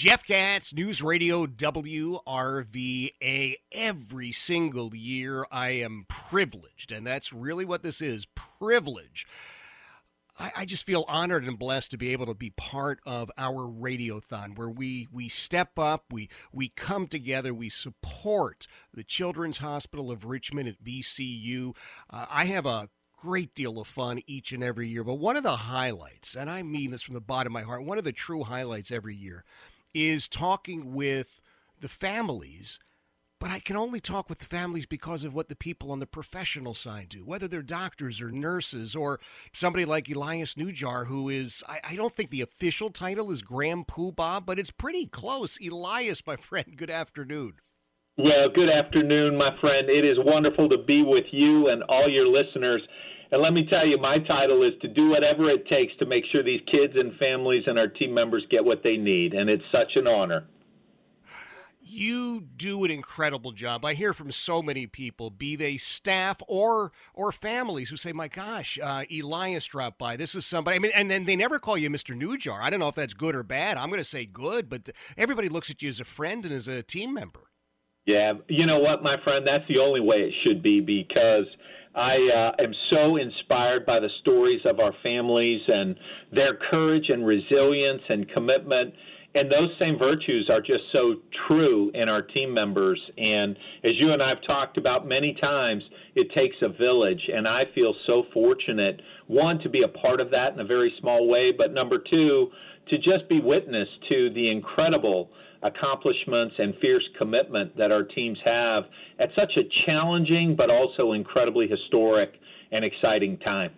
Jeff Katz, News Radio WRVA. Every single year, I am privileged, and that's really what this is privilege. I, I just feel honored and blessed to be able to be part of our radiothon where we, we step up, we, we come together, we support the Children's Hospital of Richmond at VCU. Uh, I have a great deal of fun each and every year. But one of the highlights, and I mean this from the bottom of my heart, one of the true highlights every year is talking with the families. But I can only talk with the families because of what the people on the professional side do, whether they're doctors or nurses or somebody like Elias Neujahr, who is, I, I don't think the official title is Grand Poobah, but it's pretty close. Elias, my friend, good afternoon. Well, good afternoon, my friend. It is wonderful to be with you and all your listeners. And let me tell you, my title is to do whatever it takes to make sure these kids and families and our team members get what they need. And it's such an honor. You do an incredible job. I hear from so many people, be they staff or or families, who say, "My gosh, uh, Elias dropped by. This is somebody." I mean, and then they never call you Mr. Neujahr. I don't know if that's good or bad. I'm going to say good, but everybody looks at you as a friend and as a team member. Yeah, you know what, my friend? That's the only way it should be because I uh, am so inspired by the stories of our families and their courage and resilience and commitment. And those same virtues are just so true in our team members. And as you and I have talked about many times, it takes a village. And I feel so fortunate, one, to be a part of that in a very small way, but number two, to just be witness to the incredible accomplishments and fierce commitment that our teams have at such a challenging but also incredibly historic and exciting time.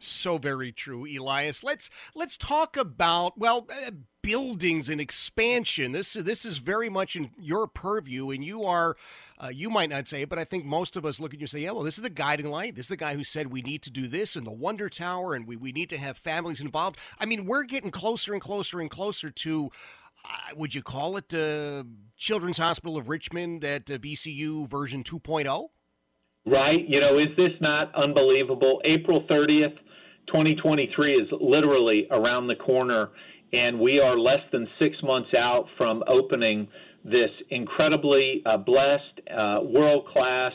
So very true, Elias. Let's let's talk about well uh, buildings and expansion. This this is very much in your purview, and you are. Uh, you might not say it, but I think most of us look at you and say, yeah, well, this is the guiding light. This is the guy who said we need to do this and the Wonder Tower, and we, we need to have families involved. I mean, we're getting closer and closer and closer to uh, would you call it uh, Children's Hospital of Richmond at uh, VCU version 2.0? Right. You know, is this not unbelievable? April 30th, 2023 is literally around the corner, and we are less than six months out from opening this incredibly uh, blessed, uh, world class,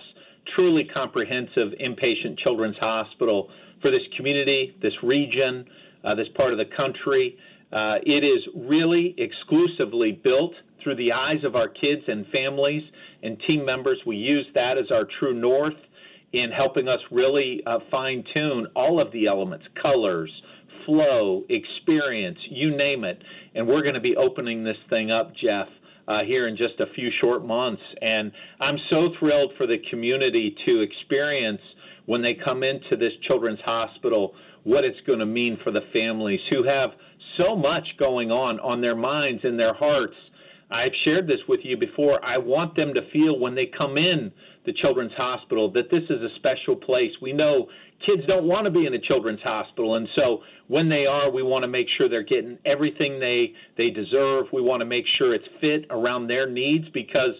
truly comprehensive inpatient children's hospital for this community, this region, uh, this part of the country. Uh, it is really exclusively built through the eyes of our kids and families and team members. We use that as our true north in helping us really uh, fine tune all of the elements colors, flow, experience, you name it. And we're going to be opening this thing up, Jeff. Uh, here in just a few short months. And I'm so thrilled for the community to experience when they come into this children's hospital what it's going to mean for the families who have so much going on on their minds and their hearts. I've shared this with you before. I want them to feel when they come in the children's hospital that this is a special place. We know kids don't want to be in a children's hospital and so when they are we want to make sure they're getting everything they they deserve. We want to make sure it's fit around their needs because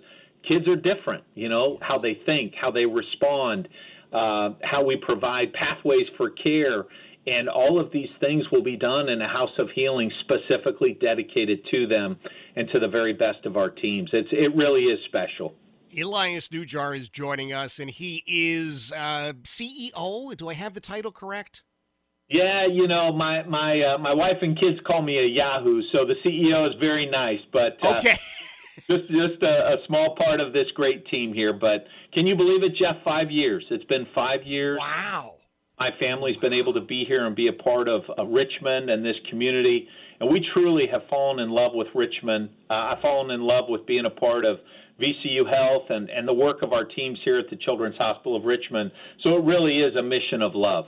kids are different, you know, how they think, how they respond, uh, how we provide pathways for care and all of these things will be done in a house of healing specifically dedicated to them and to the very best of our teams. It's, it really is special. Elias Neujahr is joining us, and he is uh, CEO. Do I have the title correct? Yeah, you know, my my uh, my wife and kids call me a Yahoo, so the CEO is very nice, but uh, okay. just just a, a, small part of this great team here. But can you believe it, Jeff? Five years. It's been five years. Wow. My family's been able to be here and be a part of, of Richmond and this community, and we truly have fallen in love with Richmond. Uh, I've fallen in love with being a part of VCU Health and, and the work of our teams here at the Children's Hospital of Richmond. So it really is a mission of love.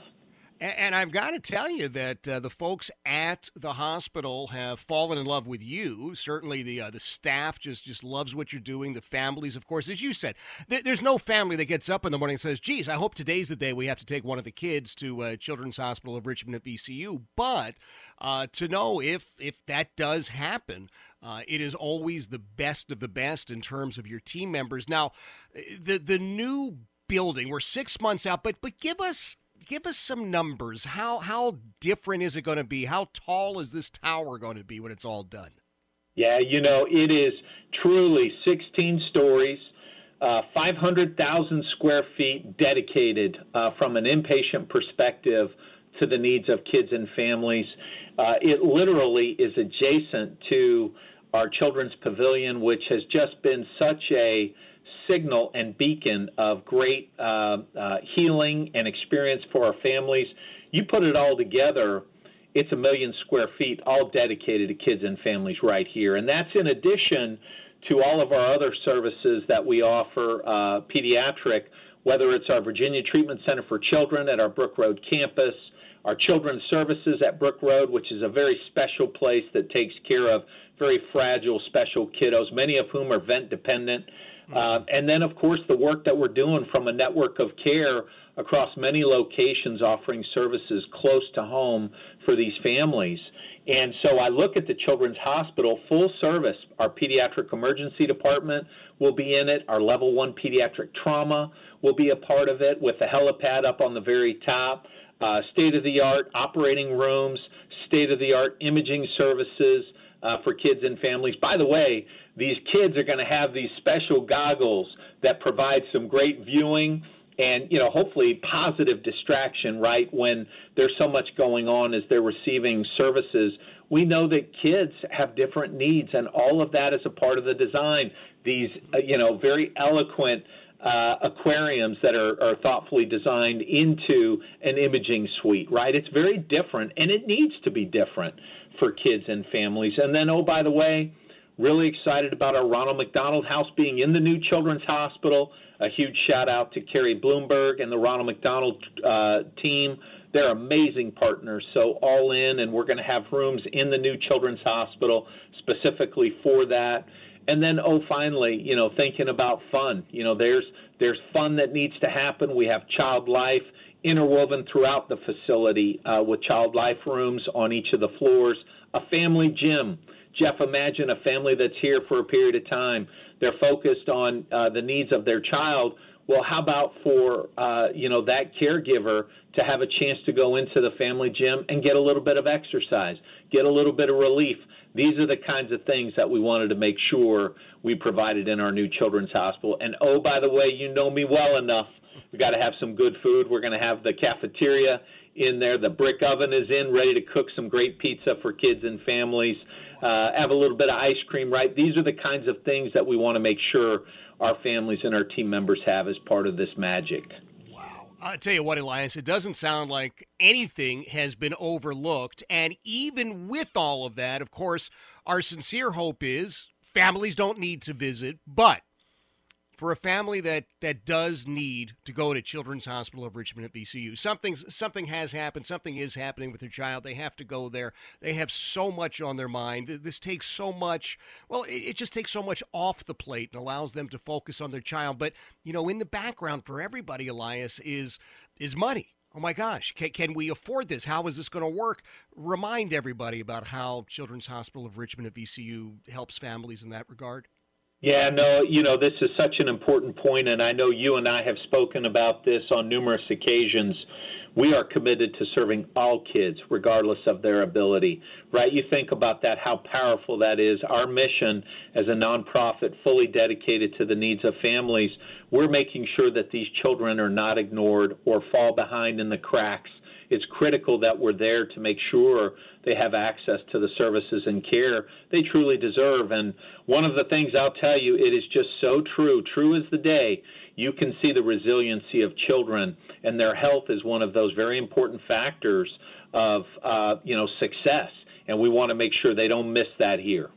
And, I've got to tell you that uh, the folks at the hospital have fallen in love with you. Certainly, the uh, the staff just just loves what you're doing. The families, of course, as you said, th- there's no family that gets up in the morning and says, "Geez, I hope today's the day we have to take one of the kids to uh, Children's Hospital of Richmond at VCU." But uh, to know if if that does happen, uh, it is always the best of the best in terms of your team members. Now, the the new building, we're six months out, but but give us give us some numbers. How how different is it going to be? How tall is this tower going to be when it's all done? Yeah, you know, it is truly 16 stories, uh, 500,000 square feet dedicated uh, from an inpatient perspective to the needs of kids and families. Uh, it literally is adjacent to our children's pavilion, which has just been such a signal and beacon of great uh, uh, healing and experience for our families. You put it all together, it's a million square feet, all dedicated to kids and families right here. And that's in addition to all of our other services that we offer uh, pediatric, whether it's our Virginia Treatment Center for Children at our Brook Road campus, our Children's Services at Brook Road, which is a very special place that takes care of very fragile, special kiddos, many of whom are vent dependent. Uh, and then, of course, the work that we're doing from a network of care across many locations offering services close to home for these families. And so I look at the Children's Hospital full service. Our pediatric emergency department will be in it. Our level one pediatric trauma will be a part of it with the helipad up on the very top. Uh, state of the art operating rooms, state of the art imaging services uh, for kids and families. By the way, these kids are going to have these special goggles that provide some great viewing and you know hopefully positive distraction right when there's so much going on as they're receiving services. We know that kids have different needs and all of that is a part of the design. These uh, you know very eloquent uh, aquariums that are, are thoughtfully designed into an imaging suite right? It's very different and it needs to be different for kids and families and then oh by the way Really excited about our Ronald McDonald House being in the new Children's Hospital. A huge shout out to Carrie Bloomberg and the Ronald McDonald uh, team. They're amazing partners. So all in, and we're going to have rooms in the new Children's Hospital specifically for that. And then, oh, finally, you know, thinking about fun. You know, there's there's fun that needs to happen. We have child life interwoven throughout the facility uh, with child life rooms on each of the floors, a family gym Jeff, imagine a family that's here for a period of time. They're focused on uh, the needs of their child. Well, how about for uh, you know that caregiver to have a chance to go into the family gym and get a little bit of exercise, get a little bit of relief? These are the kinds of things that we wanted to make sure we provided in our new children's hospital. And oh, by the way, you know me well enough. We got to have some good food. We're going to have the cafeteria in there. The brick oven is in, ready to cook some great pizza for kids and families uh, have a little bit of ice cream, right? These are the kinds of things that we want to make sure our families and our team members have as part of this magic. Wow. I'll tell you what, Elias, it doesn't sound like anything has been overlooked. And even with all of that, of course, our sincere hope is families don't need to visit, but for a family that that does need to go to Children's Hospital of Richmond at VCU. Something something has happened. Something is happening with their child. They have to go there. They have so much on their mind. This takes so much. Well, it, it just takes so much off the plate and allows them to focus on their child. But you know, in the background for everybody, Elias is is money. Oh my gosh, can, can we afford this? How is this going to work? Remind everybody about how Children's Hospital of Richmond at VCU helps families in that regard. Yeah, no, you know, this is such an important point, and I know you and I have spoken about this on numerous occasions. We are committed to serving all kids, regardless of their ability, right? You think about that, how powerful that is. Our mission as a nonprofit, fully dedicated to the needs of families, we're making sure that these children are not ignored or fall behind in the cracks it's critical that we're there to make sure they have access to the services and care they truly deserve. And one of the things I'll tell you, it is just so true, true as the day. You can see the resiliency of children, and their health is one of those very important factors of uh, you know success. And we want to make sure they don't miss that here.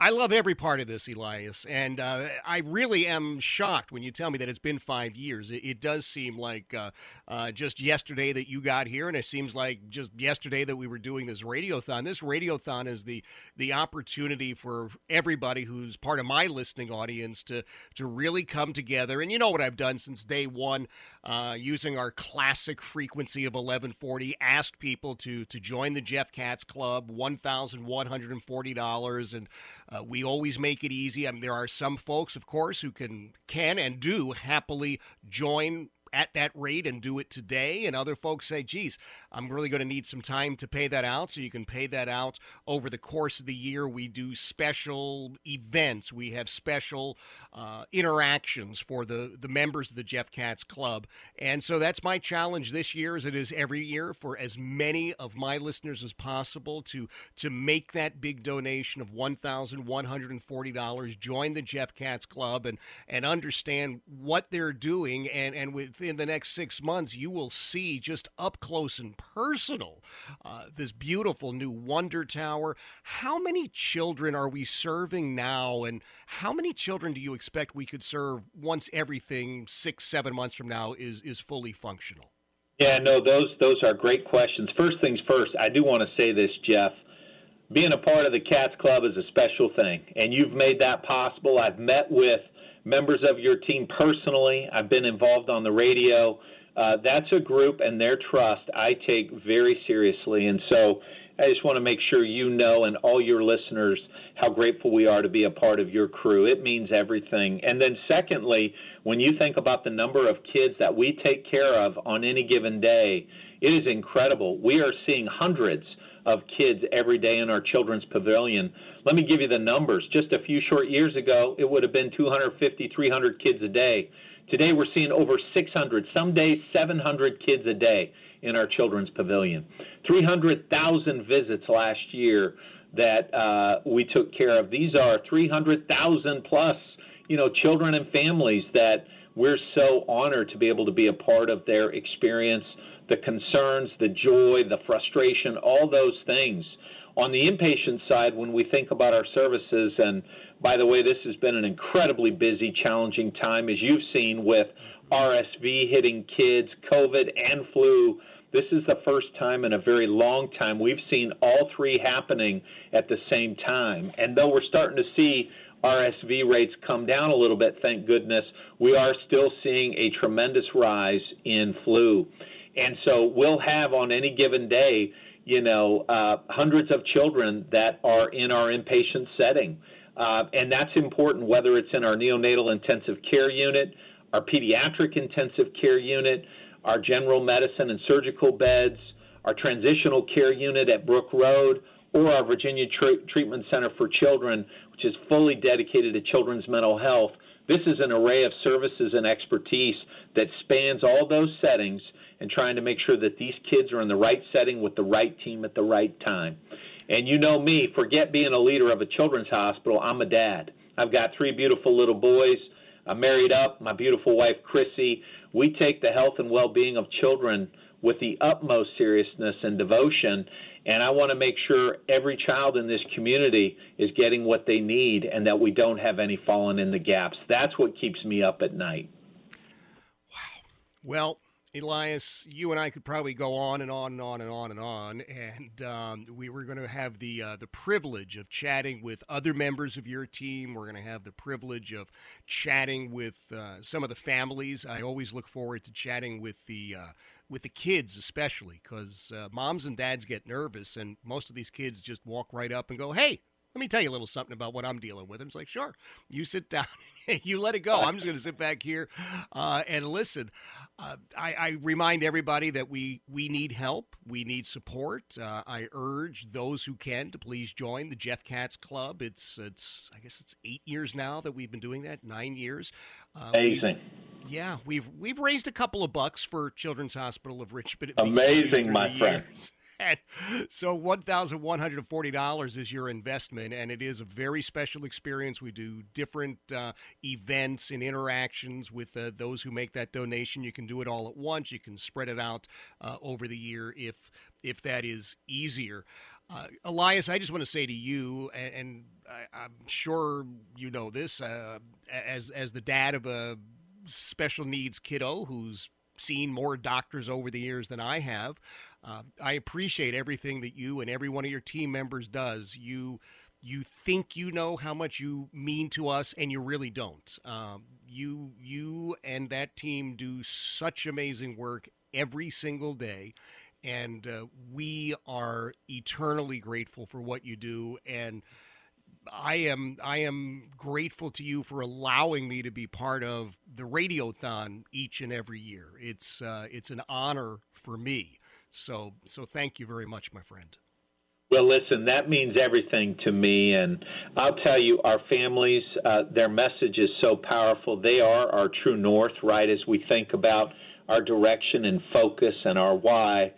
I love every part of this, Elias, and uh, I really am shocked when you tell me that it's been five years. It, it does seem like uh, uh, just yesterday that you got here, and it seems like just yesterday that we were doing this radiothon. This radiothon is the the opportunity for everybody who's part of my listening audience to to really come together. And you know what I've done since day one, uh, using our classic frequency of 1140, ask people to to join the Jeff Katz Club, one thousand one hundred and forty dollars, and uh, we always make it easy. I mean, there are some folks, of course, who can can and do happily join at that rate and do it today. And other folks say, geez, I'm really going to need some time to pay that out. So you can pay that out over the course of the year. We do special events, we have special uh, interactions for the, the members of the Jeff Katz Club. And so that's my challenge this year, as it is every year, for as many of my listeners as possible to, to make that big donation of $1,140. Join the Jeff Katz Club and, and understand what they're doing. And, and with in the next six months, you will see just up close and personal uh, this beautiful new Wonder Tower. How many children are we serving now, and how many children do you expect we could serve once everything six, seven months from now is is fully functional? Yeah, no, those those are great questions. First things first, I do want to say this, Jeff. Being a part of the Katz Club is a special thing, and you've made that possible. I've met with members of your team personally. I've been involved on the radio. Uh, that's a group and their trust I take very seriously. And so I just want to make sure you know and all your listeners how grateful we are to be a part of your crew. It means everything. And then, secondly, when you think about the number of kids that we take care of on any given day, it is incredible. We are seeing hundreds of kids every day in our children's pavilion. Let me give you the numbers. Just a few short years ago, it would have been 250, 300 kids a day. Today, we're seeing over 600, some days 700 kids a day in our children's pavilion. 300,000 visits last year that uh, we took care of. These are 300,000 plus, you know, children and families that we're so honored to be able to be a part of their experience the concerns, the joy, the frustration, all those things. On the inpatient side, when we think about our services, and by the way, this has been an incredibly busy, challenging time, as you've seen with RSV hitting kids, COVID, and flu. This is the first time in a very long time we've seen all three happening at the same time. And though we're starting to see RSV rates come down a little bit, thank goodness, we are still seeing a tremendous rise in flu. And so we'll have on any given day, you know, uh, hundreds of children that are in our inpatient setting. Uh, and that's important whether it's in our neonatal intensive care unit, our pediatric intensive care unit, our general medicine and surgical beds, our transitional care unit at Brook Road, or our Virginia Treatment Center for Children, which is fully dedicated to children's mental health. This is an array of services and expertise that spans all those settings and trying to make sure that these kids are in the right setting with the right team at the right time. And you know me, forget being a leader of a children's hospital, I'm a dad. I've got three beautiful little boys. I'm married up, my beautiful wife, Chrissy. We take the health and well being of children with the utmost seriousness and devotion. And I want to make sure every child in this community is getting what they need and that we don't have any falling in the gaps. That's what keeps me up at night. Wow. Well, Elias, you and I could probably go on and on and on and on and on, and um, we were going to have the uh, the privilege of chatting with other members of your team. We're going to have the privilege of chatting with uh, some of the families. I always look forward to chatting with the uh, with the kids, especially because uh, moms and dads get nervous, and most of these kids just walk right up and go, "Hey, let me tell you a little something about what I'm dealing with. And it's like, sure, you sit down, you let it go. I'm just going to sit back here uh, and listen. Uh, I, I, remind everybody that we we need help, we need support. Uh, I urge those who can to please join the Jeff Katz Club. It's it's I guess it's eight years now that we've been doing that, nine years. Uh, Amazing. Yeah, we've we've raised a couple of bucks for Children's Hospital of Richmond. Amazing, my friend. So $1,140 is your investment, and it is a very special experience. We do different uh, events and interactions with uh, those who make that donation. You can do it all at once. You can spread it out uh, over the year if if that is easier. Uh, Elias, I just want to say to you, and, and I, am sure you know this, uh, as as the dad of a special needs kiddo who's seen more doctors over the years than I have. Uh, I appreciate everything that you and every one of your team members does. You you think you know how much you mean to us, and you really don't. Um, you you and that team do such amazing work every single day, and uh, we are eternally grateful for what you do. And I am I am grateful to you for allowing me to be part of the Radiothon each and every year. It's uh, it's an honor for me. So so thank you very much, my friend. Well, listen, that means everything to me, and I'll tell you, our families, uh, their message is so powerful. They are our true north, right? As we think about our direction and focus and our why.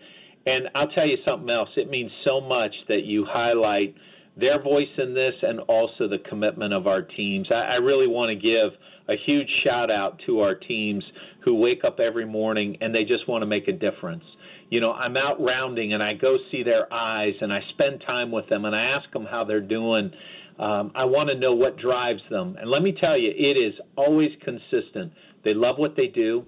And I'll tell you something else. It means so much that you highlight their voice in this and also the commitment of our teams. I, I really want to give a huge shout out to our teams who wake up every morning and they just want to make a difference. You know, I'm out rounding and I go see their eyes and I spend time with them and I ask them how they're doing. Um, I want to know what drives them. And let me tell you, it is always consistent. They love what they do,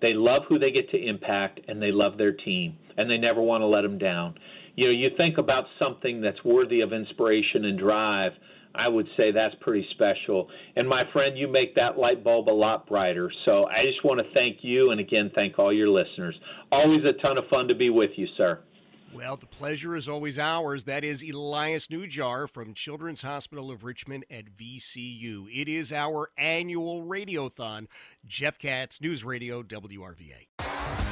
they love who they get to impact, and they love their team, and they never want to let them down you know, you think about something that's worthy of inspiration and drive. I would say that's pretty special. And my friend, you make that light bulb a lot brighter. So I just want to thank you and again thank all your listeners. Always a ton of fun to be with you, sir. Well, the pleasure is always ours. That is Elias Neujahr from Children's Hospital of Richmond at VCU. It is our annual radiothon. Jeff Katz, News Radio, WRVA.